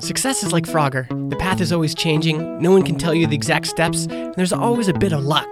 Success is like Frogger. The path is always changing, no one can tell you the exact steps, and there's always a bit of luck.